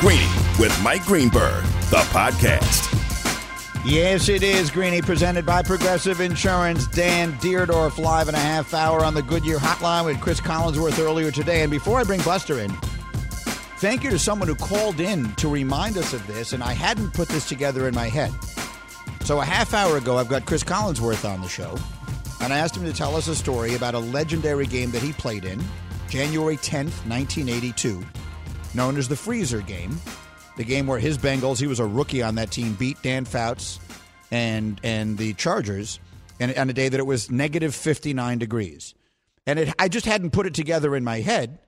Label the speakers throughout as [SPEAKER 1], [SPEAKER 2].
[SPEAKER 1] Greeny with Mike Greenberg, the podcast.
[SPEAKER 2] Yes, it is, Greeny, presented by Progressive Insurance. Dan Dierdorf, live and a half hour on the Goodyear Hotline with Chris Collinsworth earlier today. And before I bring Buster in, thank you to someone who called in to remind us of this, and I hadn't put this together in my head. So a half hour ago, I've got Chris Collinsworth on the show, and I asked him to tell us a story about a legendary game that he played in, January 10th, 1982 known as the Freezer game, the game where his Bengals, he was a rookie on that team, beat Dan Fouts and and the Chargers, and on a day that it was negative 59 degrees. And it, I just hadn't put it together in my head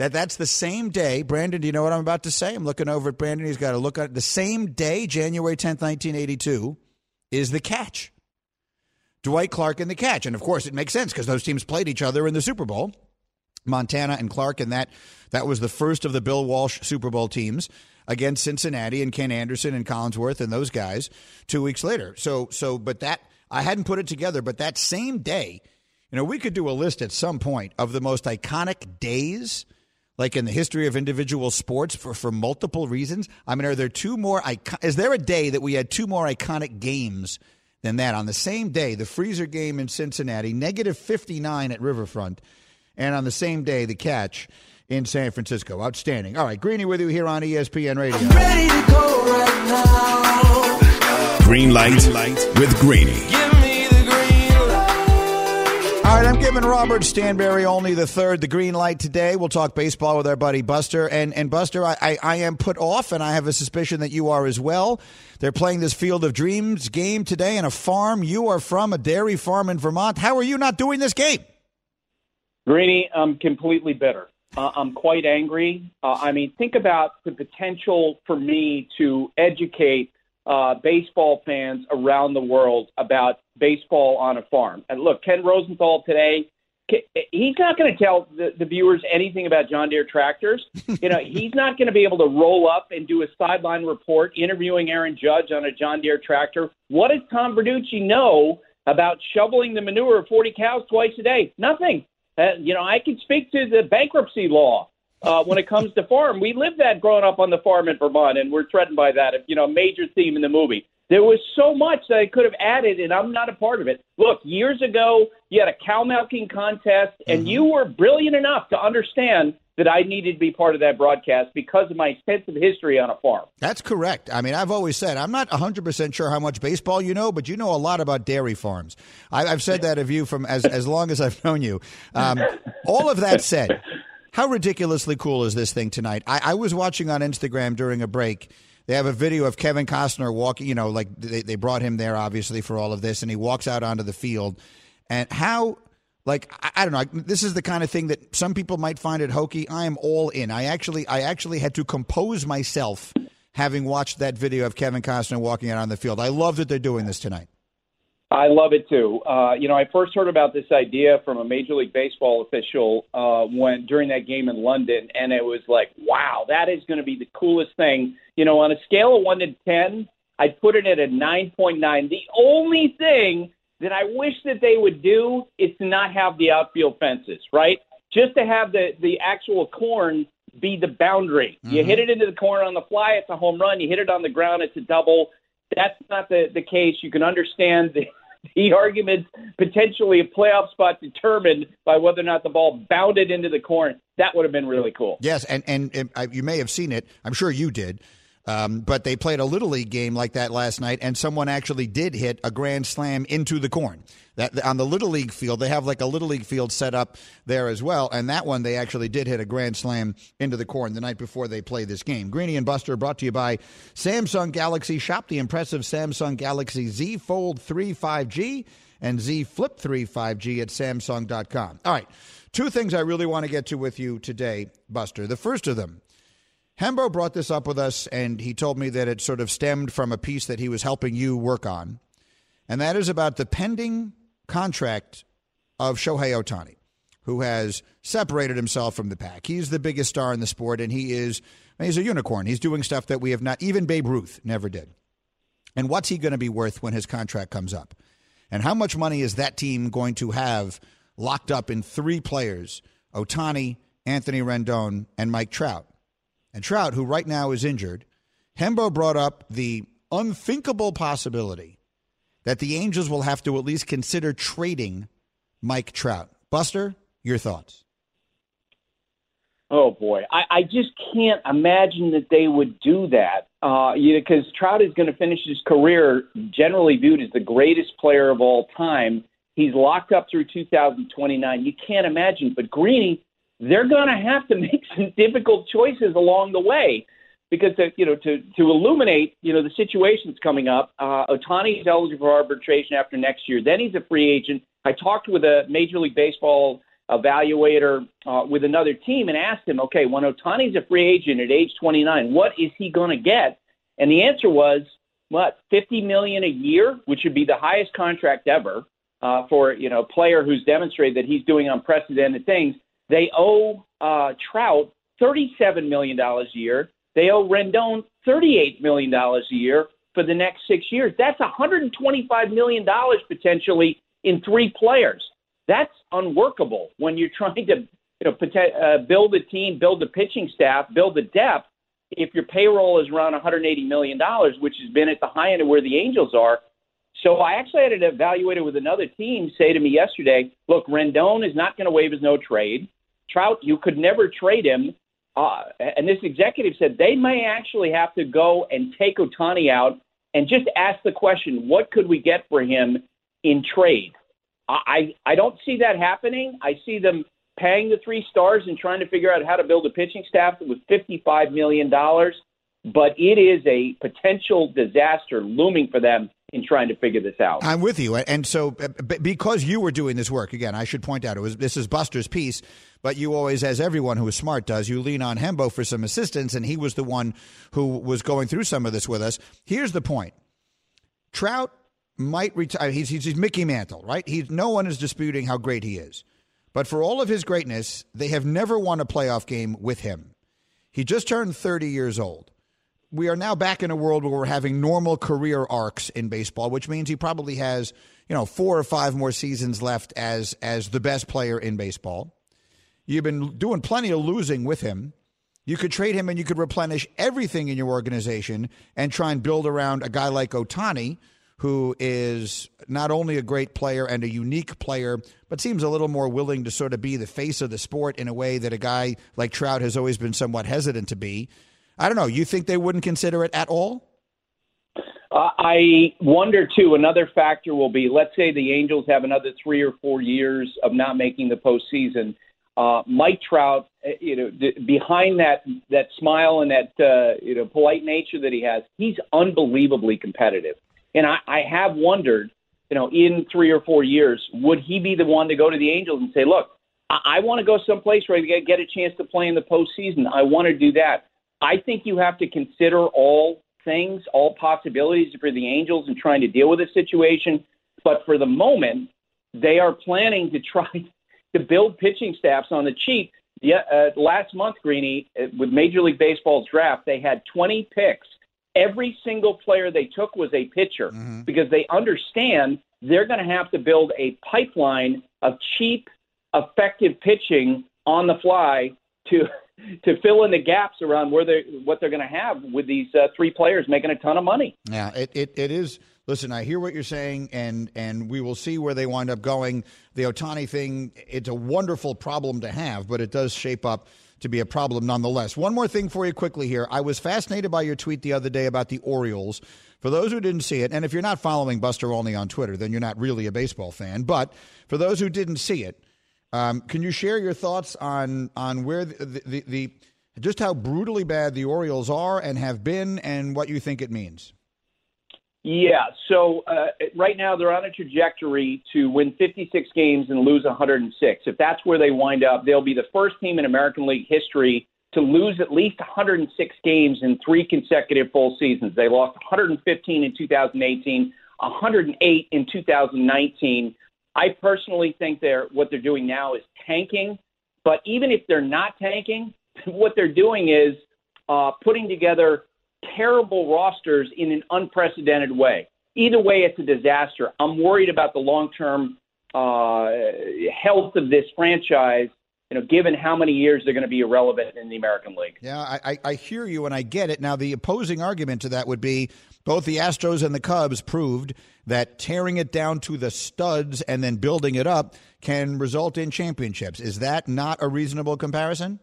[SPEAKER 2] that that's the same day. Brandon, do you know what I'm about to say? I'm looking over at Brandon. He's got to look at it. the same day, January 10th, 1982, is the catch. Dwight Clark and the catch. And of course, it makes sense because those teams played each other in the Super Bowl. Montana and Clark, and that that was the first of the Bill Walsh Super Bowl teams against Cincinnati and Ken Anderson and Collinsworth and those guys two weeks later. So so but that I hadn't put it together, but that same day, you know, we could do a list at some point of the most iconic days like in the history of individual sports for, for multiple reasons. I mean, are there two more is there a day that we had two more iconic games than that on the same day, the freezer game in Cincinnati, negative 59 at Riverfront and on the same day, the catch in San Francisco. Outstanding. All right, Greeny with you here on ESPN Radio.
[SPEAKER 1] Right green light, light with Greeny.
[SPEAKER 2] All right, I'm giving Robert Stanberry only the third, the green light today. We'll talk baseball with our buddy Buster. And, and Buster, I, I, I am put off, and I have a suspicion that you are as well. They're playing this Field of Dreams game today in a farm. You are from a dairy farm in Vermont. How are you not doing this game?
[SPEAKER 3] Greeny, I'm completely bitter. Uh, I'm quite angry. Uh, I mean, think about the potential for me to educate uh, baseball fans around the world about baseball on a farm. And look, Ken Rosenthal today, he's not going to tell the, the viewers anything about John Deere tractors. you know, he's not going to be able to roll up and do a sideline report interviewing Aaron Judge on a John Deere tractor. What does Tom Verducci know about shoveling the manure of 40 cows twice a day? Nothing. Uh, you know, I can speak to the bankruptcy law uh, when it comes to farm. We lived that growing up on the farm in Vermont, and we're threatened by that. You know, a major theme in the movie. There was so much that I could have added, and I'm not a part of it. Look, years ago, you had a cow milking contest, and mm-hmm. you were brilliant enough to understand that I needed to be part of that broadcast because of my extensive history on a farm.
[SPEAKER 2] That's correct. I mean, I've always said I'm not 100% sure how much baseball you know, but you know a lot about dairy farms. I, have said that of you from as, as long as I've known you. Um, all of that said, how ridiculously cool is this thing tonight? I, I was watching on Instagram during a break. They have a video of Kevin Costner walking, you know, like they, they brought him there obviously for all of this, and he walks out onto the field. And how like I, I, don't know. This is the kind of thing that some people might find it hokey. I am all in. I actually, I actually had to compose myself having watched that video of Kevin Costner walking out on the field. I love that they're doing this tonight.
[SPEAKER 3] I love it too. Uh, you know, I first heard about this idea from a Major League Baseball official uh, when during that game in London, and it was like, wow, that is going to be the coolest thing. You know, on a scale of one to ten, I'd put it at a nine point nine. The only thing that I wish that they would do is to not have the outfield fences, right? Just to have the the actual corn be the boundary. Mm-hmm. You hit it into the corner on the fly, it's a home run. You hit it on the ground, it's a double. That's not the the case. You can understand the the argument potentially a playoff spot determined by whether or not the ball bounded into the corn. That would have been really cool.
[SPEAKER 2] Yes, and and, and you may have seen it. I'm sure you did. Um, but they played a little league game like that last night, and someone actually did hit a grand slam into the corn. That on the little league field, they have like a little league field set up there as well, and that one they actually did hit a grand slam into the corn the night before they played this game. Greeny and Buster brought to you by Samsung Galaxy. Shop the impressive Samsung Galaxy Z Fold 3 5G and Z Flip 3 5G at Samsung.com. All right, two things I really want to get to with you today, Buster. The first of them Hembo brought this up with us, and he told me that it sort of stemmed from a piece that he was helping you work on, and that is about the pending contract of Shohei Ohtani, who has separated himself from the pack. He's the biggest star in the sport, and he is he's a unicorn. He's doing stuff that we have not even Babe Ruth never did. And what's he going to be worth when his contract comes up? And how much money is that team going to have locked up in three players: Ohtani, Anthony Rendon, and Mike Trout? And Trout, who right now is injured, Hembo brought up the unthinkable possibility that the Angels will have to at least consider trading Mike Trout. Buster, your thoughts?
[SPEAKER 3] Oh boy, I, I just can't imagine that they would do that. Uh, because Trout is going to finish his career generally viewed as the greatest player of all time. He's locked up through 2029. You can't imagine, but Greeny, they're going to have to make some difficult choices along the way because to, you know to to illuminate you know the situations coming up. Uh, Ohtani is eligible for arbitration after next year. Then he's a free agent. I talked with a Major League Baseball evaluator uh, with another team and asked him, okay, when Ohtani's a free agent at age 29, what is he going to get? And the answer was, what, 50 million a year, which would be the highest contract ever uh, for you know a player who's demonstrated that he's doing unprecedented things. They owe uh, Trout 37 million dollars a year. They owe Rendon $38 million a year for the next six years. That's $125 million potentially in three players. That's unworkable when you're trying to you know, uh, build a team, build a pitching staff, build the depth. If your payroll is around $180 million, which has been at the high end of where the Angels are. So I actually had it evaluated with another team say to me yesterday, look, Rendon is not going to waive his no trade. Trout, you could never trade him uh, and this executive said they may actually have to go and take Ohtani out and just ask the question, what could we get for him in trade? I, I don't see that happening. I see them paying the three stars and trying to figure out how to build a pitching staff with $55 million. But it is a potential disaster looming for them in trying to figure this out.
[SPEAKER 2] I'm with you, and so uh, because you were doing this work again, I should point out it was this is Buster's piece, but you always, as everyone who is smart does, you lean on Hembo for some assistance, and he was the one who was going through some of this with us. Here's the point: Trout might retire. He's, he's, he's Mickey Mantle, right? He's no one is disputing how great he is, but for all of his greatness, they have never won a playoff game with him. He just turned 30 years old we are now back in a world where we're having normal career arcs in baseball, which means he probably has, you know, four or five more seasons left as as the best player in baseball. You've been doing plenty of losing with him. You could trade him and you could replenish everything in your organization and try and build around a guy like Ohtani, who is not only a great player and a unique player, but seems a little more willing to sort of be the face of the sport in a way that a guy like Trout has always been somewhat hesitant to be. I don't know. You think they wouldn't consider it at all?
[SPEAKER 3] Uh, I wonder too. Another factor will be, let's say the Angels have another three or four years of not making the postseason. Uh, Mike Trout, uh, you know, d- behind that that smile and that uh, you know polite nature that he has, he's unbelievably competitive. And I, I have wondered, you know, in three or four years, would he be the one to go to the Angels and say, "Look, I, I want to go someplace where I get, get a chance to play in the postseason. I want to do that." I think you have to consider all things, all possibilities for the Angels in trying to deal with this situation. But for the moment, they are planning to try to build pitching staffs on the cheap. Yeah, uh, last month, Greeny, uh, with Major League Baseball's draft, they had 20 picks. Every single player they took was a pitcher mm-hmm. because they understand they're going to have to build a pipeline of cheap, effective pitching on the fly to to fill in the gaps around where they what they're going to have with these uh, three players making a ton of money.
[SPEAKER 2] Yeah, it, it, it is. Listen, I hear what you're saying, and and we will see where they wind up going. The Ohtani thing, it's a wonderful problem to have, but it does shape up to be a problem nonetheless. One more thing for you quickly here. I was fascinated by your tweet the other day about the Orioles. For those who didn't see it, and if you're not following Buster Olney on Twitter, then you're not really a baseball fan. But for those who didn't see it, um, can you share your thoughts on on where the, the, the, the just how brutally bad the Orioles are and have been, and what you think it means?
[SPEAKER 3] Yeah, so uh, right now they're on a trajectory to win 56 games and lose 106. If that's where they wind up, they'll be the first team in American League history to lose at least 106 games in three consecutive full seasons. They lost 115 in 2018, 108 in 2019. I personally think they're what they're doing now is tanking. But even if they're not tanking, what they're doing is uh, putting together terrible rosters in an unprecedented way. Either way, it's a disaster. I'm worried about the long term uh, health of this franchise you know, given how many years they're going to be irrelevant in the American League.
[SPEAKER 2] Yeah, I, I hear you and I get it. Now, the opposing argument to that would be both the Astros and the Cubs proved that tearing it down to the studs and then building it up can result in championships. Is that not a reasonable comparison?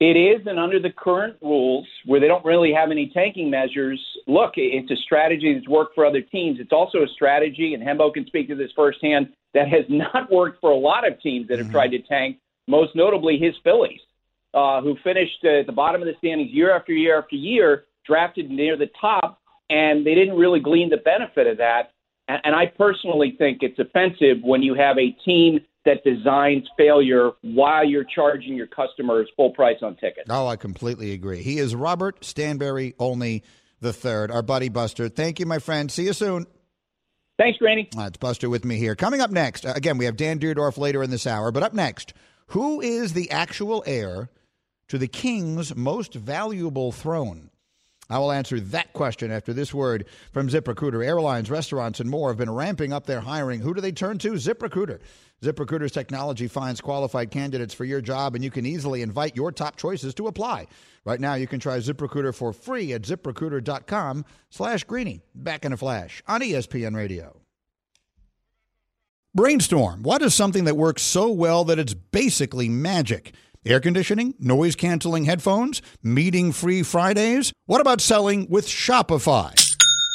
[SPEAKER 3] It is, and under the current rules, where they don't really have any tanking measures, look, it's a strategy that's worked for other teams. It's also a strategy, and Hembo can speak to this firsthand, that has not worked for a lot of teams that have mm-hmm. tried to tank, most notably his Phillies, uh, who finished at the bottom of the standings year after year after year, drafted near the top, and they didn't really glean the benefit of that. And, and I personally think it's offensive when you have a team that designs failure while you're charging your customers full price on tickets.
[SPEAKER 2] Oh, I completely agree. He is Robert Stanberry only the third, our buddy Buster. Thank you, my friend. See you soon.
[SPEAKER 3] Thanks, Granny.
[SPEAKER 2] That's Buster with me here. Coming up next, uh, again, we have Dan Dierdorf later in this hour, but up next, who is the actual heir to the king's most valuable throne? I will answer that question after this word from ZipRecruiter. Airlines, restaurants, and more have been ramping up their hiring. Who do they turn to? ZipRecruiter. ZipRecruiter's technology finds qualified candidates for your job, and you can easily invite your top choices to apply. Right now, you can try ZipRecruiter for free at ziprecruiter.com slash greeny. Back in a flash on ESPN Radio. Brainstorm. What is something that works so well that it's basically magic? Air conditioning, noise canceling headphones, meeting free Fridays? What about selling with Shopify?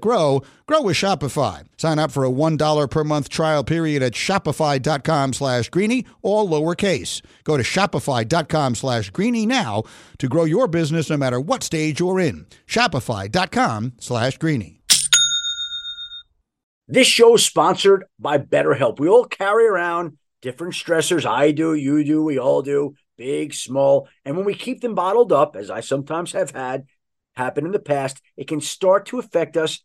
[SPEAKER 2] grow, grow with Shopify. Sign up for a $1 per month trial period at shopify.com slash greeny, all lowercase. Go to shopify.com slash greeny now to grow your business no matter what stage you're in. Shopify.com slash greeny.
[SPEAKER 4] This show is sponsored by BetterHelp. We all carry around different stressors. I do, you do, we all do, big, small. And when we keep them bottled up, as I sometimes have had happen in the past, it can start to affect us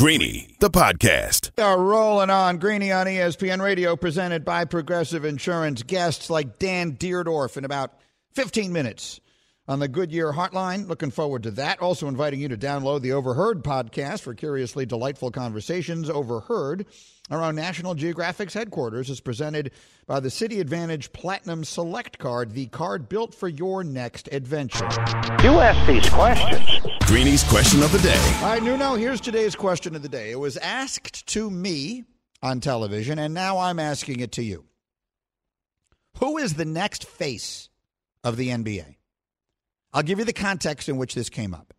[SPEAKER 1] Greeny, the podcast.
[SPEAKER 2] We are rolling on Greeny on ESPN Radio, presented by Progressive Insurance. Guests like Dan Dierdorf in about 15 minutes on the Goodyear Hotline. Looking forward to that. Also inviting you to download the Overheard podcast for curiously delightful conversations. Overheard around National Geographic's headquarters is presented by the Citi AAdvantage Platinum Select Card, the card built for your next adventure.
[SPEAKER 5] You ask these questions.
[SPEAKER 1] Greeny's question of the day.
[SPEAKER 2] All right, Nuno, here's today's question of the day. It was asked to me on television, and now I'm asking it to you. Who is the next face of the NBA? I'll give you the context in which this came up.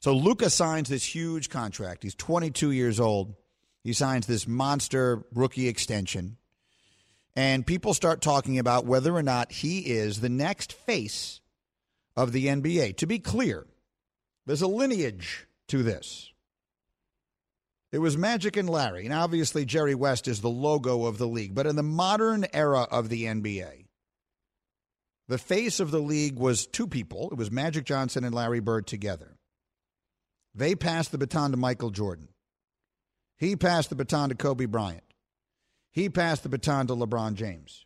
[SPEAKER 2] So Luka signs this huge contract. He's 22 years old. He signs this monster rookie extension. And people start talking about whether or not he is the next face of the NBA. To be clear, there's a lineage to this. It was Magic and Larry. And obviously, Jerry West is the logo of the league. But in the modern era of the NBA, the face of the league was two people. It was Magic Johnson and Larry Bird together. They passed the baton to Michael Jordan. He passed the baton to Kobe Bryant. He passed the baton to LeBron James.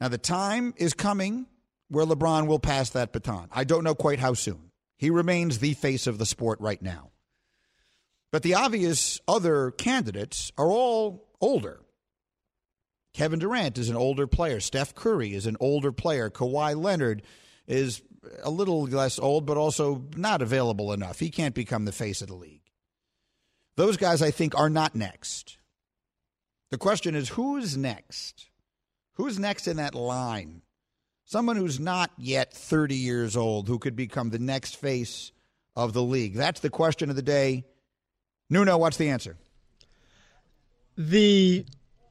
[SPEAKER 2] Now, the time is coming where LeBron will pass that baton. I don't know quite how soon. He remains the face of the sport right now. But the obvious other candidates are all older. Kevin Durant is an older player. Steph Curry is an older player. Kawhi Leonard is a little less old, but also not available enough. He can't become the face of the league. Those guys, I think, are not next. The question is who's next? Who's next in that line? Someone who's not yet 30 years old who could become the next face of the league. That's the question of the day. Nuno, what's the answer?
[SPEAKER 6] The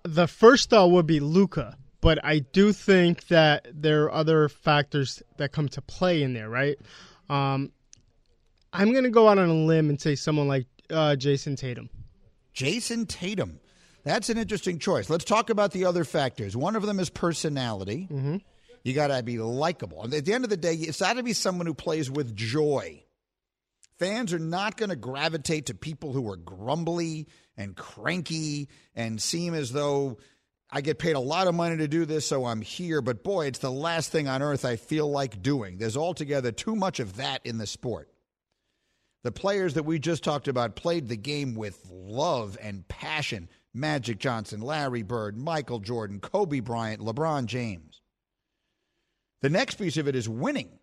[SPEAKER 6] the first thought would be Luka, but I do think that there are other factors that come to play in there, right? Um, I'm going to go out on a limb and say someone like uh, Jayson Tatum.
[SPEAKER 2] Jayson Tatum. That's an interesting choice. Let's talk about the other factors. One of them is personality.
[SPEAKER 6] Mm-hmm.
[SPEAKER 2] You got to be likable. And at the end of the day, it's got to be someone who plays with joy. Fans are not going to gravitate to people who are grumbly and cranky and seem as though I get paid a lot of money to do this, so I'm here. But boy, it's the last thing on earth I feel like doing. There's altogether too much of that in the sport. The players that we just talked about played the game with love and passion. Magic Johnson, Larry Bird, Michael Jordan, Kobe Bryant, LeBron James. The next piece of it is winning.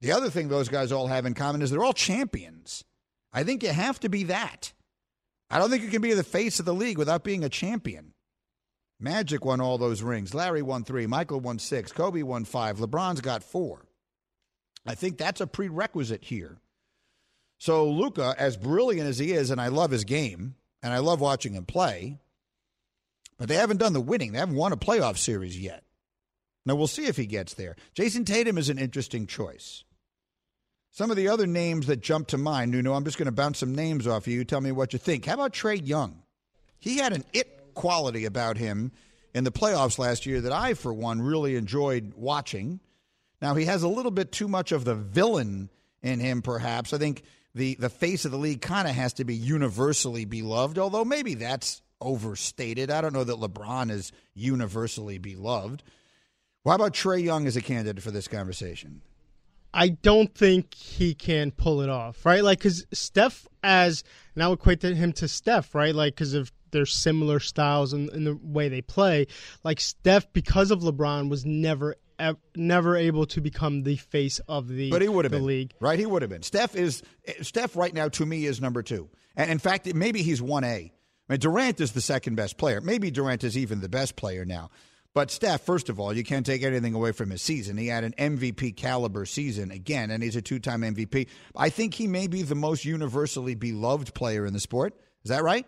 [SPEAKER 2] The other thing those guys all have in common is they're all champions. I think you have to be that. I don't think you can be the face of the league without being a champion. Magic won all those rings. Larry won three. Michael won six. Kobe won five. LeBron's got four. I think that's a prerequisite here. So Luka, as brilliant as he is, and I love his game, and I love watching him play, but they haven't done the winning. They haven't won a playoff series yet. Now we'll see if he gets there. Jayson Tatum is an interesting choice. Some of the other names that jump to mind, Nuno, I'm just going to bounce some names off of you. Tell me what you think. How about Trae Young? He had an it quality about him in the playoffs last year that I, for one, really enjoyed watching. Now, he has a little bit too much of the villain in him, perhaps. I think the, the face of the league kind of has to be universally beloved, although maybe that's overstated. I don't know that LeBron is universally beloved. Why about Trae Young as a candidate for this conversation?
[SPEAKER 6] I don't think he can pull it off, right? Like, because Steph, as and I would equate him to Steph, right? Like, because of their similar styles and, and, the way they play. Like Steph, because of LeBron, was never never able to become the face of the
[SPEAKER 2] but he would have
[SPEAKER 6] been
[SPEAKER 2] league. Right, he would have been. Steph is Steph right now to me is number two, and in fact, maybe he's one A. I mean, Durant is the second best player. Maybe Durant is even the best player now. But Steph, first of all, you can't take anything away from his season. He had an MVP caliber season again, and he's a two time MVP. I think he may be the most universally beloved player in the sport. Is that right?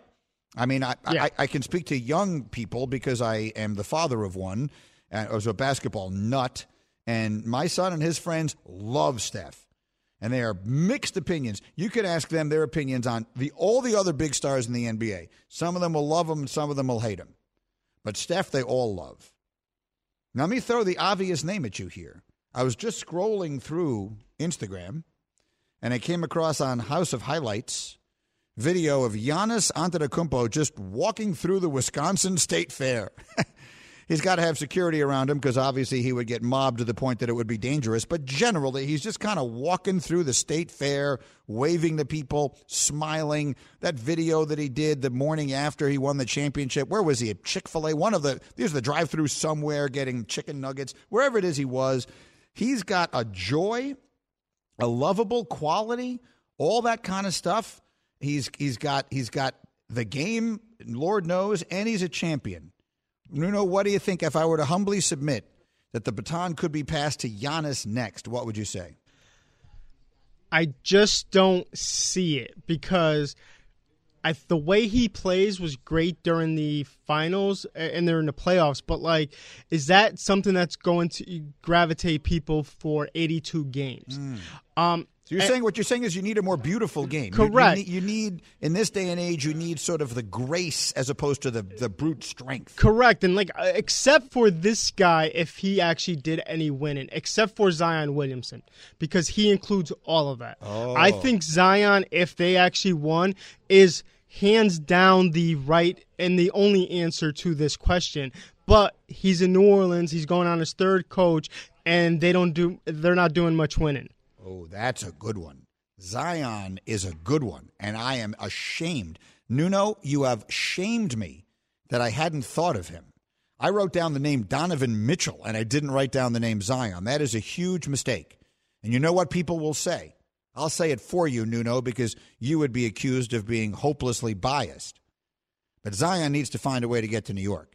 [SPEAKER 2] I mean, I, yeah. I, I, can speak to young people because I am the father of one. I was uh, a basketball nut, and my son and his friends love Steph. And they are mixed opinions. You could ask them their opinions on the all the other big stars in the NBA. Some of them will love him, some of them will hate him. But Steph, they all love. Now, let me throw the obvious name at you here. I was just scrolling through Instagram and I came across on House of Highlights video of Giannis Antetokounmpo just walking through the Wisconsin State Fair. He's got to have security around him because obviously he would get mobbed to the point that it would be dangerous. But generally, he's just kind of walking through the state fair, waving to people, smiling. That video that he did the morning after he won the championship, where was he? At Chick fil A? One of the, there's the drive through somewhere getting chicken nuggets, wherever it is he was. He's got a joy, a lovable quality, all that kind of stuff. He's, he's got, he's got the game, Lord knows, and he's a champion. Nuno, what do you think if I were to humbly submit that the baton could be passed to Giannis next? What would you say?
[SPEAKER 6] I just don't see it because I, the way he plays was great during the finals and they're in the playoffs. But like, is that something that's going to gravitate people for 82 games?
[SPEAKER 2] Mm.
[SPEAKER 6] Um,
[SPEAKER 2] you're saying what you're saying is you need a more beautiful game. You-
[SPEAKER 6] Correct.
[SPEAKER 2] You, need, you need in this day and age you need sort of the grace as opposed to the the brute strength.
[SPEAKER 6] Correct. And like, uh, except for this guy, if he actually did any winning, except for Zion Williamson, because he includes all of that. Oh. I think Zion, if they actually won, is hands down the right and the only answer to this question. But he's in New Orleans. He's going on his third coach, and they don't do. They're not doing much winning.
[SPEAKER 2] Oh, that's a good one. Zion is a good one, and I am ashamed. Nuno, you have shamed me that I hadn't thought of him. I wrote down the name Donovan Mitchell, and I didn't write down the name Zion. That is a huge mistake. And you know what people will say? I'll say it for you, Nuno, because you would be accused of being hopelessly biased. But Zion needs to find a way to get to New York.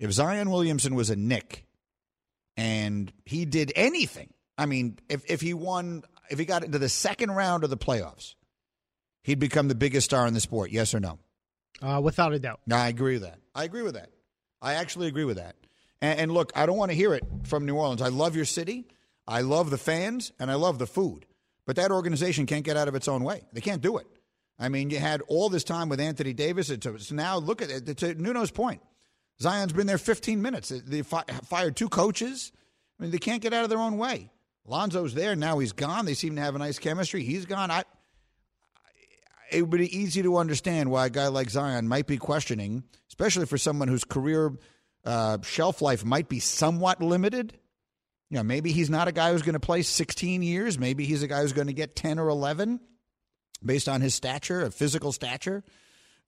[SPEAKER 2] If Zion Williamson was a Knick and he did anything, I mean, if, if he won, if he got into the second round of the playoffs, he'd become the biggest star in the sport, yes or no?
[SPEAKER 6] Uh, without a doubt.
[SPEAKER 2] No, I agree with that. I agree with that. I actually agree with that. And, and look, I don't want to hear it from New Orleans. I love your city. I love the fans, and I love the food. But that organization can't get out of its own way. They can't do it. I mean, you had all this time with Anthony Davis. It's, it's now look at it. To Nuno's point, Zion's been there 15 minutes. They fi- fired two coaches. I mean, they can't get out of their own way. Lonzo's there now. He's gone. They seem to have a nice chemistry. He's gone. I. It would be easy to understand why a guy like Zion might be questioning, especially for someone whose career uh, shelf life might be somewhat limited. You know, maybe he's not a guy who's going to play 16 years. Maybe he's a guy who's going to get 10 or 11 based on his stature, a physical stature.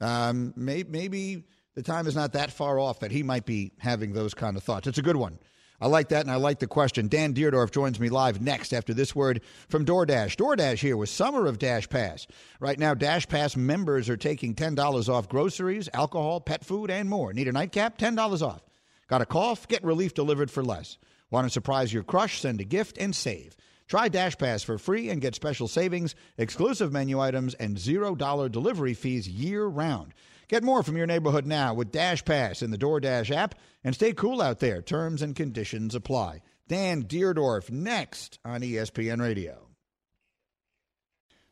[SPEAKER 2] Um, may, maybe the time is not that far off that he might be having those kind of thoughts. It's a good one. I like that, and I like the question. Dan Dierdorf joins me live next after this word from DoorDash. DoorDash here with Summer of Dash Pass. Right now, Dash Pass members are taking $10 off groceries, alcohol, pet food, and more. Need a nightcap? $10 off. Got a cough? Get relief delivered for less. Want to surprise your crush? Send a gift and save. Try Dash Pass for free and get special savings, exclusive menu items, and $0 delivery fees year round. Get more from your neighborhood now with Dash Pass in the DoorDash app and stay cool out there. Terms and conditions apply. Dan Dierdorf next on ESPN Radio.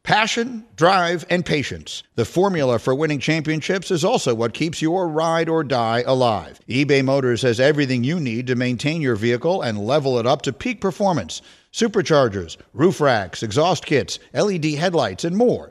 [SPEAKER 2] Passion, drive, and patience. The formula for winning championships is also what keeps your ride or die alive. eBay Motors has everything you need to maintain your vehicle and level it up to peak performance. Superchargers, roof racks, exhaust kits, LED headlights, and more.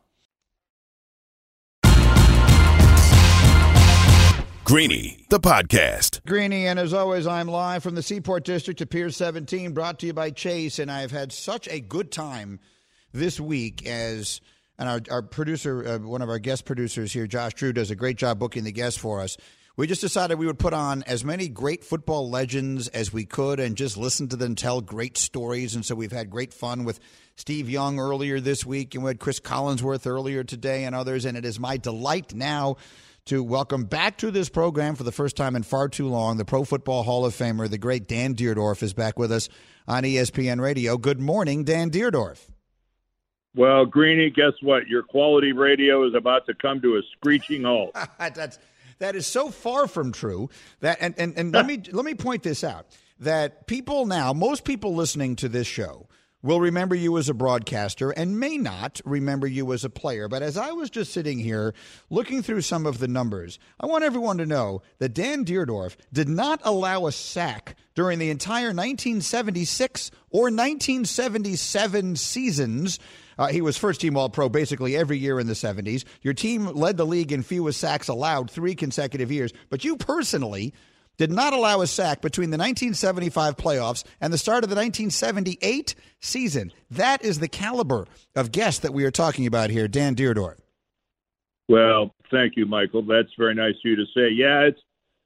[SPEAKER 1] Greeny, the podcast.
[SPEAKER 2] Greeny, and as always, I'm live from the Seaport District to Pier 17, brought to you by Chase. And I've had such a good time this week as, and our, our producer, uh, one of our guest producers here, Josh Drew, does a great job booking the guests for us. We just decided we would put on as many great football legends as we could and just listen to them tell great stories. And so we've had great fun with Steve Young earlier this week, and we had Chris Collinsworth earlier today, and others. And it is my delight now to welcome back to this program for the first time in far too long the Pro Football Hall of Famer, the great Dan Dierdorf, is back with us on ESPN Radio. Good morning, Dan Dierdorf.
[SPEAKER 7] Well, Greeny, guess what? Your quality radio is about to come to a screeching halt.
[SPEAKER 2] That's that is so far from true that and, and, and let me let me point this out that people now most people listening to this show will remember you as a broadcaster and may not remember you as a player. But as I was just sitting here looking through some of the numbers, I want everyone to know that Dan Dierdorf did not allow a sack during the entire 1976 or 1977 seasons. Uh, he was first team All Pro basically every year in the 70s. Your team led the league in fewest sacks allowed three consecutive years, but you personally did not allow a sack between the 1975 playoffs and the start of the 1978 season. That is the caliber of guest that we are talking about here, Dan Dierdorf.
[SPEAKER 7] Well, thank you, Michael. That's very nice of you to say. Yeah, it's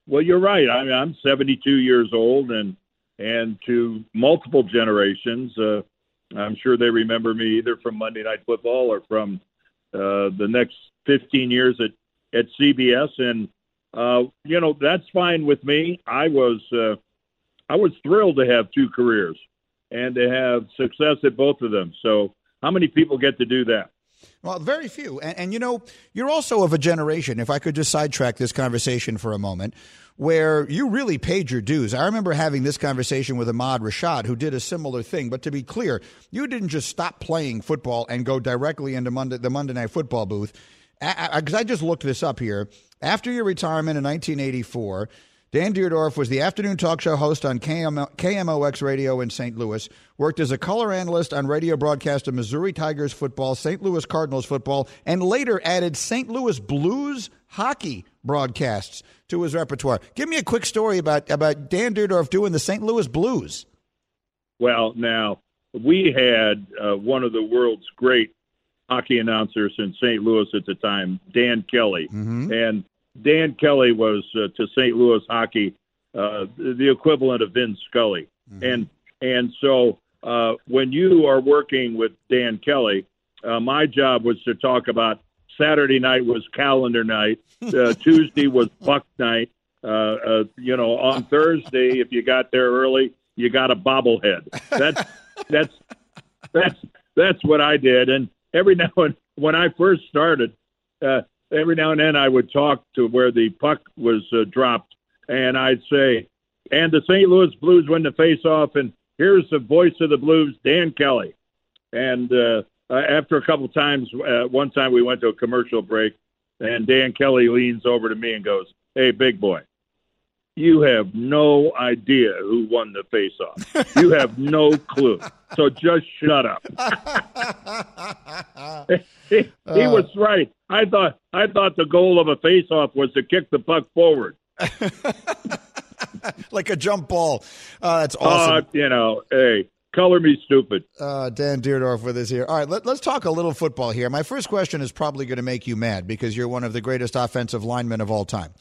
[SPEAKER 7] well, you're right. I mean, I'm 72 years old, and and to multiple generations, uh, I'm sure they remember me either from Monday Night Football or from uh, the next 15 years at at CBS. And uh, you know, that's fine with me. I was uh, I was thrilled to have two careers and to have success at both of them. So, how many people get to do that?
[SPEAKER 2] Well, very few. And, and, you know, you're also of a generation, if I could just sidetrack this conversation for a moment, where you really paid your dues. I remember having this conversation with Ahmad Rashad, who did a similar thing. But to be clear, you didn't just stop playing football and go directly into Monday, the Monday Night Football booth. Because I, I, I just looked this up here. After your retirement in 1984, Dan Dierdorf was the afternoon talk show host on KMOX radio in St. Louis, worked as a color analyst on radio broadcast of Missouri Tigers football, St. Louis Cardinals football, and later added St. Louis Blues hockey broadcasts to his repertoire. Give me a quick story about, about Dan Dierdorf doing the St. Louis Blues.
[SPEAKER 7] Well, now, we had uh, one of the world's great hockey announcers in St. Louis at the time, Dan Kelly. Mm-hmm. And Dan Kelly was uh, to St. Louis hockey uh, the equivalent of Vin Scully, mm-hmm. and and so uh, when you are working with Dan Kelly, uh, my job was to talk about Saturday night was calendar night, uh, Tuesday was puck night. Uh, uh, you know, on Thursday, if you got there early, you got a bobblehead. That's that's that's that's what I did. And every now and when I first started, uh, every now and then I would talk to where the puck was uh, dropped, and I'd say, "And the St. Louis Blues win the face-off, and here's the voice of the Blues, Dan Kelly." And uh, uh, after a couple times, uh, one time we went to a commercial break, and Dan Kelly leans over to me and goes, "Hey, big boy." You have no idea who won the face-off. You have no clue. So just shut up. he, he uh, was right. I thought I thought the goal of a face-off was to kick the puck forward,
[SPEAKER 2] like a jump ball. Uh, that's awesome.
[SPEAKER 7] Uh, you know, hey, color me stupid.
[SPEAKER 2] Uh, Dan Dierdorf with us here. All right, let, us talk a little football here. My first question is probably going to make you mad because you're one of the greatest offensive linemen of all time.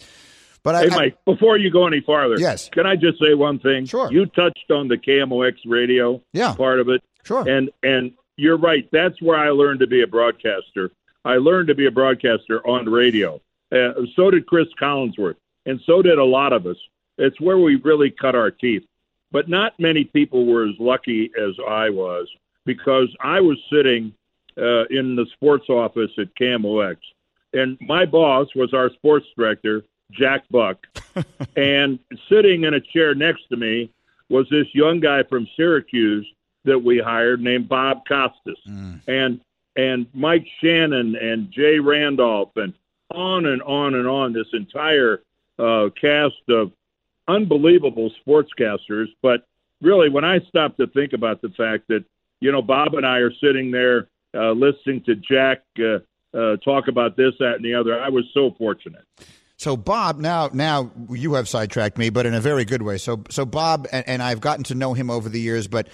[SPEAKER 7] But hey, I, Mike, I, before you go any farther,
[SPEAKER 2] yes,
[SPEAKER 7] can I just say one thing?
[SPEAKER 2] Sure.
[SPEAKER 7] You touched on the KMOX radio
[SPEAKER 2] yeah.
[SPEAKER 7] part of it.
[SPEAKER 2] Sure.
[SPEAKER 7] And and you're right. That's where I learned to be a broadcaster. I learned to be a broadcaster on radio. Uh, so did Chris Collinsworth, and so did a lot of us. It's where we really cut our teeth. But not many people were as lucky as I was because I was sitting uh, in the sports office at KMOX, and my boss was our sports director, Jack Buck, and sitting in a chair next to me was this young guy from Syracuse that we hired named Bob Costas. Mm. And and Mike Shannon and Jay Randolph and on and on and on this entire uh, cast of unbelievable sportscasters. But really, when I stop to think about the fact that you know Bob and I are sitting there uh, listening to Jack uh, uh, talk about this, that, and the other, I was so fortunate.
[SPEAKER 2] So Bob, now now you have sidetracked me, but in a very good way. So so Bob and, and I've gotten to know him over the years, but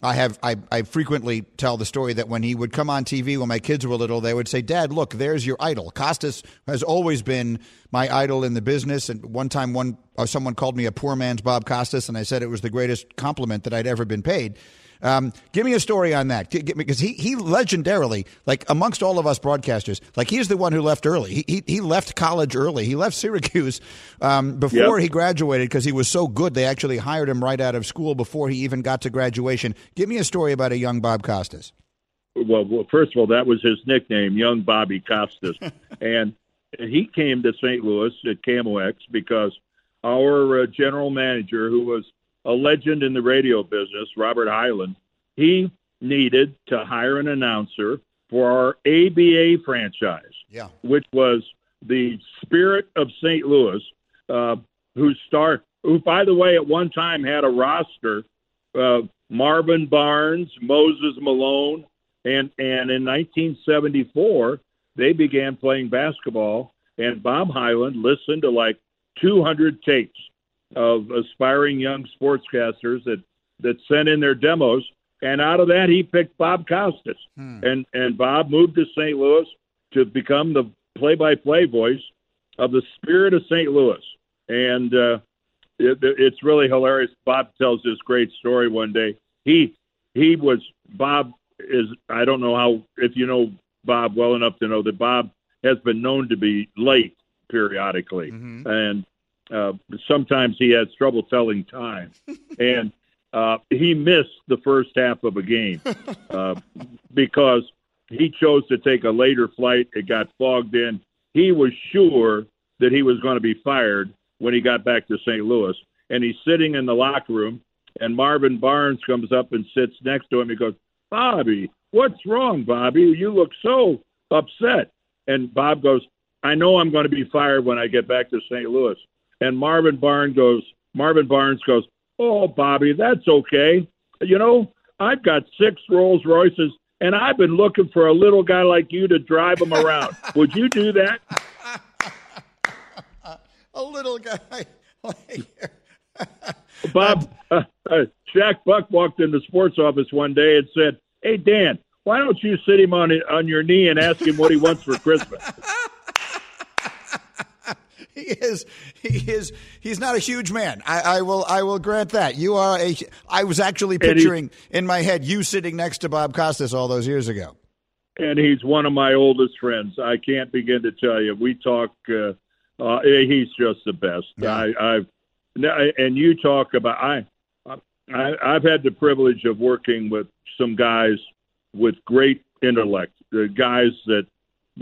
[SPEAKER 2] I have I, I frequently tell the story that when he would come on TV when my kids were little, they would say, "Dad, look, there's your idol." Costas has always been my idol in the business. And one time, one uh, someone called me a poor man's Bob Costas, and I said it was the greatest compliment that I'd ever been paid. Um, give me a story on that because he he legendarily, like amongst all of us broadcasters, like he's the one who left early. He he, he left college early. He left Syracuse um, before yep. he graduated because he was so good. They actually hired him right out of school before he even got to graduation. Give me a story about a young Bob Costas.
[SPEAKER 7] Well, well first of all, that was his nickname, Young Bobby Costas, and he came to St. Louis at KMOX because our uh, general manager, who was a legend in the radio business, Robert Hyland, he needed to hire an announcer for our ABA franchise,
[SPEAKER 2] yeah.
[SPEAKER 7] which was the spirit of St. Louis, uh, who star, who by the way at one time had a roster of Marvin Barnes, Moses Malone, and and in 1974 they began playing basketball, and Bob Hyland listened to like 200 tapes of aspiring young sportscasters that that sent in their demos, and out of that he picked Bob Costas,
[SPEAKER 2] Hmm.
[SPEAKER 7] and and Bob moved to St. Louis to become the play-by-play voice of the Spirit of St. Louis, and uh, it, it's really hilarious. Bob tells this great story one day. He he was Bob is I don't know how if you know Bob well enough to know that Bob has been known to be late periodically, and uh, sometimes he has trouble telling time, and uh, he missed the first half of a game uh, because he chose to take a later flight. It got fogged in. He was sure that he was going to be fired when he got back to St. Louis, and he's sitting in the locker room, and Marvin Barnes comes up and sits next to him. He goes, "Bobby, what's wrong, Bobby? You look so upset." And Bob goes, "I know I'm going to be fired when I get back to St. Louis." And Marvin Barnes goes, Marvin Barnes goes, "Oh, Bobby, that's okay. You know, I've got six Rolls Royces, and I've been looking for a little guy like you to drive them around. Would you do that?"
[SPEAKER 2] A little guy.
[SPEAKER 7] Bob, uh, uh, Jack Buck walked in the sports office one day and said, "Hey Dan, why don't you sit him on on your knee and ask him what he wants for Christmas?"
[SPEAKER 2] he is. He is. He's not a huge man. I, I will. I will grant that. You are a. I was actually
[SPEAKER 7] And he-
[SPEAKER 2] picturing in my head you sitting next to Bob Costas all those years ago.
[SPEAKER 7] and he's one of my oldest friends. I can't begin to tell you. We talk. Uh, uh, he's just the best.
[SPEAKER 2] Yeah.
[SPEAKER 7] I, I've and you talk about I, I. I've had the privilege of working with some guys with great intellect. The guys that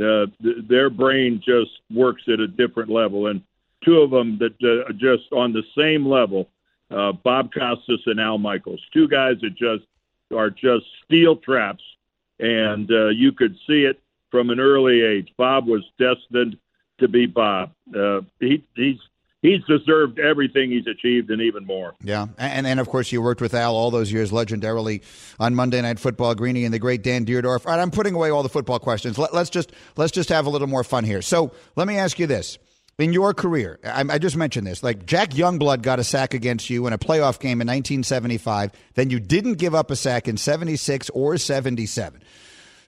[SPEAKER 7] uh, th- their brain just works at a different level, and two of them that uh, are just on the same level. Uh, Bob Costas and Al Michaels, two guys that just are just steel traps and uh, you could see it from an early age. Bob was destined to be Bob. Uh, he, he's he's deserved everything he's achieved and even more.
[SPEAKER 2] Yeah, and and of course you worked with Al all those years, legendarily on Monday Night Football, Greeny and the great Dan Dierdorf. All right, I'm putting away all the football questions. Let, us just let's just have a little more fun here. So let me ask you this: in your career, I, I just mentioned this. Like Jack Youngblood got a sack against you in a playoff game in 1975. Then you didn't give up a sack in 76 or 77.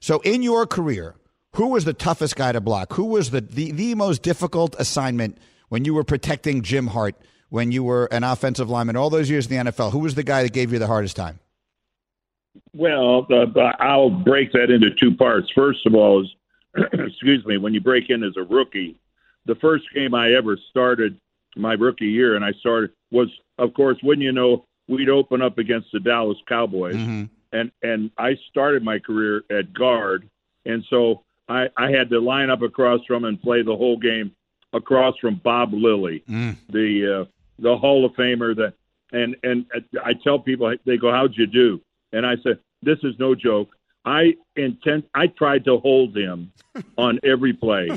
[SPEAKER 2] So in your career, who was the toughest guy to block? Who was the, the, the most difficult assignment when you were protecting Jim Hart, when you were an offensive lineman, all those years in the NFL? Who was the guy that gave you the hardest time?
[SPEAKER 7] Well, uh, I'll break that into two parts. First of all, is excuse me, when you break in as a rookie, the first game I ever started my rookie year, and I started was, of course, wouldn't you know we'd open up against the Dallas Cowboys, and and I started my career at guard, and so I, I had to line up across from and play the whole game across from Bob Lilly, the uh, the Hall of Famer. That and and I tell people they go, "How'd you do?" And I said, "This is no joke. I intend. I tried to hold him on every play,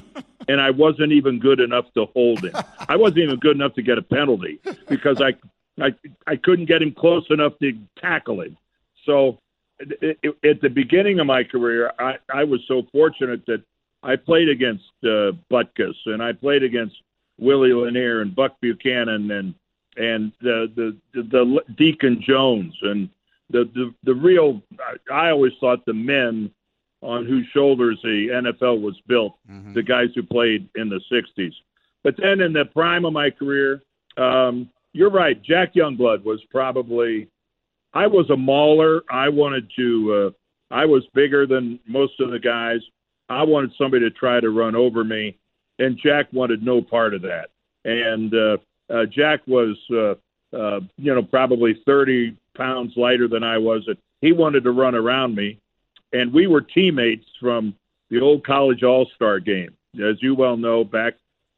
[SPEAKER 7] and I wasn't even good enough to hold him. I wasn't even good enough to get a penalty because I I I couldn't get him close enough to tackle him. So it, it, at the beginning of my career, I, I was so fortunate that I played against uh, Butkus and I played against Willie Lanier and Buck Buchanan and and the the, the, the Deacon Jones and the, the the real. I always thought the men on whose shoulders the NFL was built, the guys who played in the '60s. But then in the prime of my career, um, you're right. Jack Youngblood was probably. I was a mauler. I wanted to. Uh, I was bigger than most of the guys. I wanted somebody to try to run over me, and Jack wanted no part of that. And uh, uh, Jack was, uh, uh, you know, probably 30 pounds lighter than I was. And he wanted to run around me, and we were teammates from the old college All Star game. As you well know, back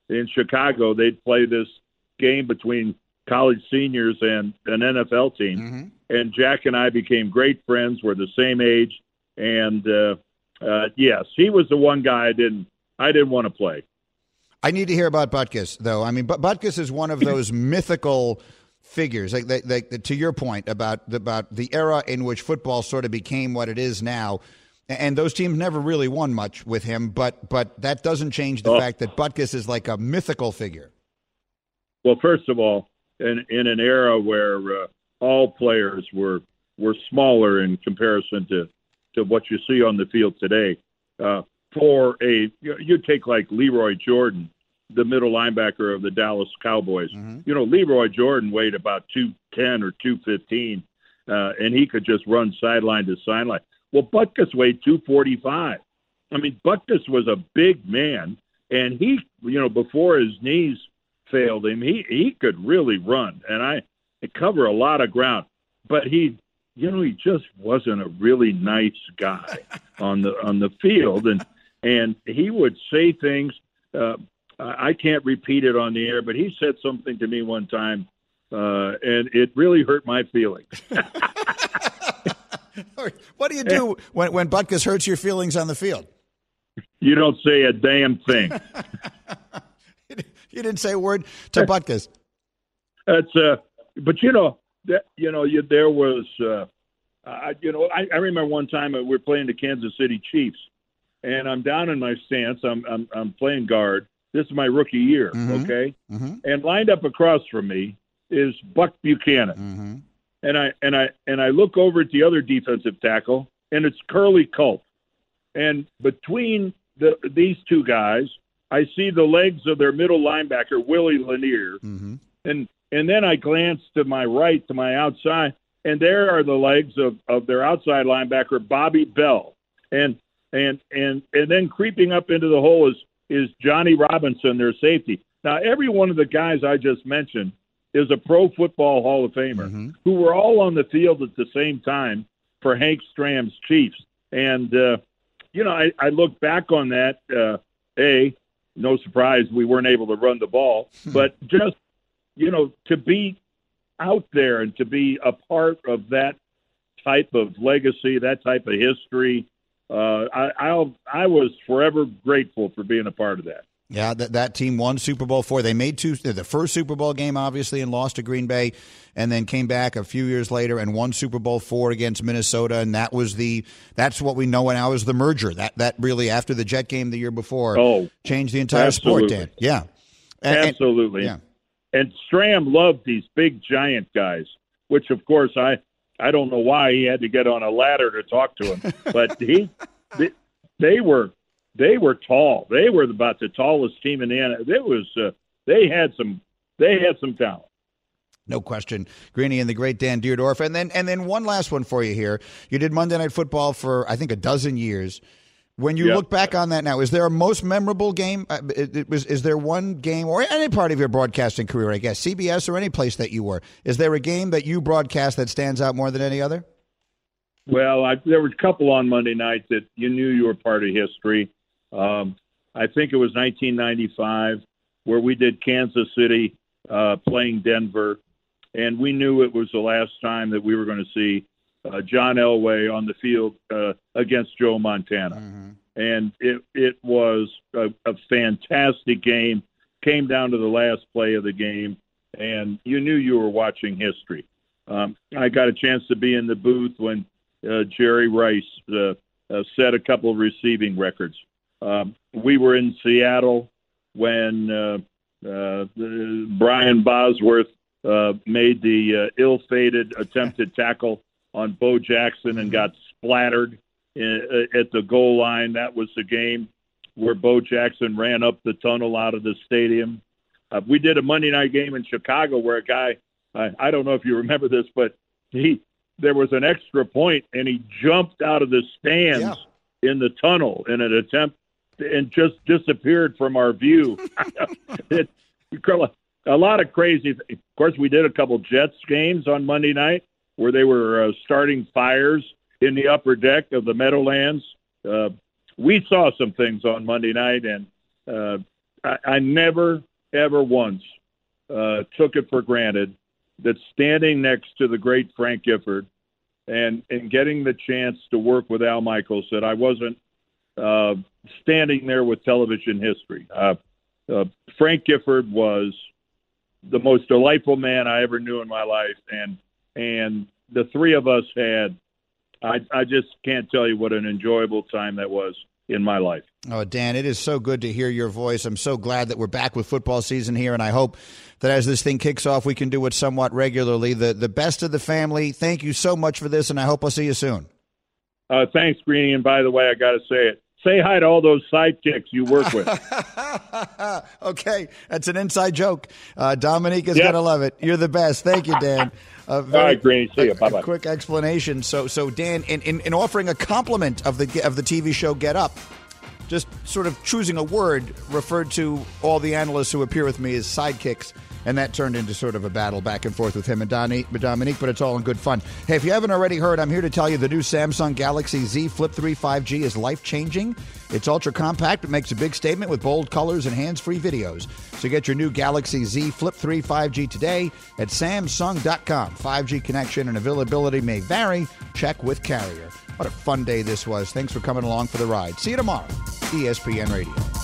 [SPEAKER 7] in Chicago, they'd play this game between college seniors and an NFL team. And Jack and I became great friends. We're the same age, and uh, uh, yes, he was the one guy I didn't I didn't want to play.
[SPEAKER 2] I need to hear about Butkus, though. I mean, but Butkus is one of those mythical figures. Like, like, like, to your point about about the era in which football sort of became what it is now, and those teams never really won much with him. But but that doesn't change the
[SPEAKER 7] Oh.
[SPEAKER 2] fact that Butkus is like a mythical figure.
[SPEAKER 7] Well, first of all, in in an era where uh, all players were were smaller in comparison to to what you see on the field today. Uh, for a you, take like Lee Roy Jordan, the middle linebacker of the Dallas Cowboys.
[SPEAKER 2] Mm-hmm.
[SPEAKER 7] You know, Lee Roy Jordan weighed about two ten or two fifteen, uh, and he could just run sideline to sideline. Well, Butkus weighed two forty five. I mean, Butkus was a big man, and he, you know, before his knees failed him, he he could really run, and I cover a lot of ground. But he, you know, he just wasn't a really nice guy on the on the field, and and he would say things. Uh, I can't repeat it on the air, but he said something to me one time, uh, and it really hurt my feelings.
[SPEAKER 2] what do you do when when Butkus hurts your feelings on the field?
[SPEAKER 7] You don't say a damn thing.
[SPEAKER 2] you didn't say a word to Butkus.
[SPEAKER 7] That's uh, but you know that you know you, there was uh, I, you know I, I remember one time we were playing the Kansas City Chiefs, and I'm down in my stance. I'm I'm, I'm playing guard. This is my rookie year,
[SPEAKER 2] Mhm.
[SPEAKER 7] okay?
[SPEAKER 2] Mhm.
[SPEAKER 7] And lined up across from me is Buck Buchanan,
[SPEAKER 2] Mhm.
[SPEAKER 7] and I and I and I look over at the other defensive tackle, and it's Curly Culp. And between the, these two guys, I see the legs of their middle linebacker Willie Lanier,
[SPEAKER 2] Mhm.
[SPEAKER 7] and and then I glance to my right, to my outside, and there are the legs of, of their outside linebacker Bobby Bell, and and and and then creeping up into the hole is is Johnny Robinson, their safety. Now every one of the guys I just mentioned is a Pro Football Hall of Famer
[SPEAKER 2] Mhm.
[SPEAKER 7] who were all on the field at the same time for Hank Stram's Chiefs, and uh, you know I, I look back on that. Uh, a no surprise we weren't able to run the ball, but just you know, to be out there and to be a part of that type of legacy, that type of history, uh, I, I'll, I was forever grateful for being a part of that.
[SPEAKER 2] Yeah, that, that team won Super Bowl four. They made two, the first Super Bowl game, obviously, and lost to Green Bay, and then came back a few years later and won Super Bowl four against Minnesota. And that was the that's what we know now as the merger. That that really after the Jet game the year before
[SPEAKER 7] Oh,
[SPEAKER 2] changed the entire sport.
[SPEAKER 7] absolutely.
[SPEAKER 2] Dan, yeah, And- and-
[SPEAKER 7] absolutely.
[SPEAKER 2] yeah.
[SPEAKER 7] And Stram loved these big giant guys, which of course I, I don't know why he had to get on a ladder to talk to him, but he, they, they were, they were tall. They were about the tallest team in the NFL. It was, uh, they had some, they had some talent.
[SPEAKER 2] No question, Greeny and the great Dan Dierdorf, and then and then one last one for you here. You did Monday Night Football for I think a dozen years. When you
[SPEAKER 7] Yep.
[SPEAKER 2] look back on that now, is there a most memorable game? Uh, it, it was is there one game or any part of your broadcasting career? I guess CBS or any place that you were. Is there a game that you broadcast that stands out more than any other?
[SPEAKER 7] Well, I, there were a couple on Monday night that you knew you were part of history. Um, I think it was 1995 where we did Kansas City uh, playing Denver, and we knew it was the last time that we were going to see uh, John Elway on the field uh, against Joe Montana. And it it was a, a fantastic game. Came down to the last play of the game, and you knew you were watching history. Um, I got a chance to be in the booth when uh, Jerry Rice uh, uh, set a couple of receiving records. Um, we were in Seattle when uh, uh, Brian Bosworth uh, made the uh, ill-fated attempted tackle on Bo Jackson and got splattered in, uh, at the goal line. That was the game where Bo Jackson ran up the tunnel out of the stadium. Uh, we did a Monday night game in Chicago where a guy, I, I don't know if you remember this, but he there was an extra point and he jumped out of the stands in the tunnel in an attempt and just disappeared from our view. it, a lot of crazy. Of course, we did a couple Jets games on Monday night where they were uh, starting fires in the upper deck of the Meadowlands. Uh, we saw some things on Monday night, and uh, I, I never, ever once uh, took it for granted that standing next to the great Frank Gifford and and getting the chance to work with Al Michaels that I wasn't uh, standing there with television history. Uh, uh, Frank Gifford was the most delightful man I ever knew in my life, and and the three of us had. I I just can't tell you what an enjoyable time that was. in my life.
[SPEAKER 2] Oh, Dan, it is so good to hear your voice. I'm so glad that we're back with football season here, and I hope that as this thing kicks off, we can do it somewhat regularly. The the best of the family. Thank you so much for this, and I hope I'll see you soon.
[SPEAKER 7] Uh, thanks, Greeny. And by the way, I got to say it. Say hi to all those sidekicks you work with.
[SPEAKER 2] okay, that's an inside joke. Uh, Dominique is yep. going to love it. You're the best. Thank you, Dan.
[SPEAKER 7] Uh, very, all right, Greeny. See you. Bye bye.
[SPEAKER 2] Quick explanation. So, so Dan, in, in, in offering a compliment of the of the TV show Get Up, just sort of choosing a word referred to all the analysts who appear with me as sidekicks and that turned into sort of a battle back and forth with him and Dominique, but it's all in good fun. Hey, if you haven't already heard, I'm here to tell you the new Samsung Galaxy Z Flip 3 5G is life changing. It's ultra compact, it makes a big statement with bold colors and hands free videos. So get your new Galaxy Z Flip 3 5G today at Samsung.com. 5G connection and availability may vary. Check with carrier. What a fun day this was. Thanks for coming along for the ride. See you tomorrow, ESPN Radio.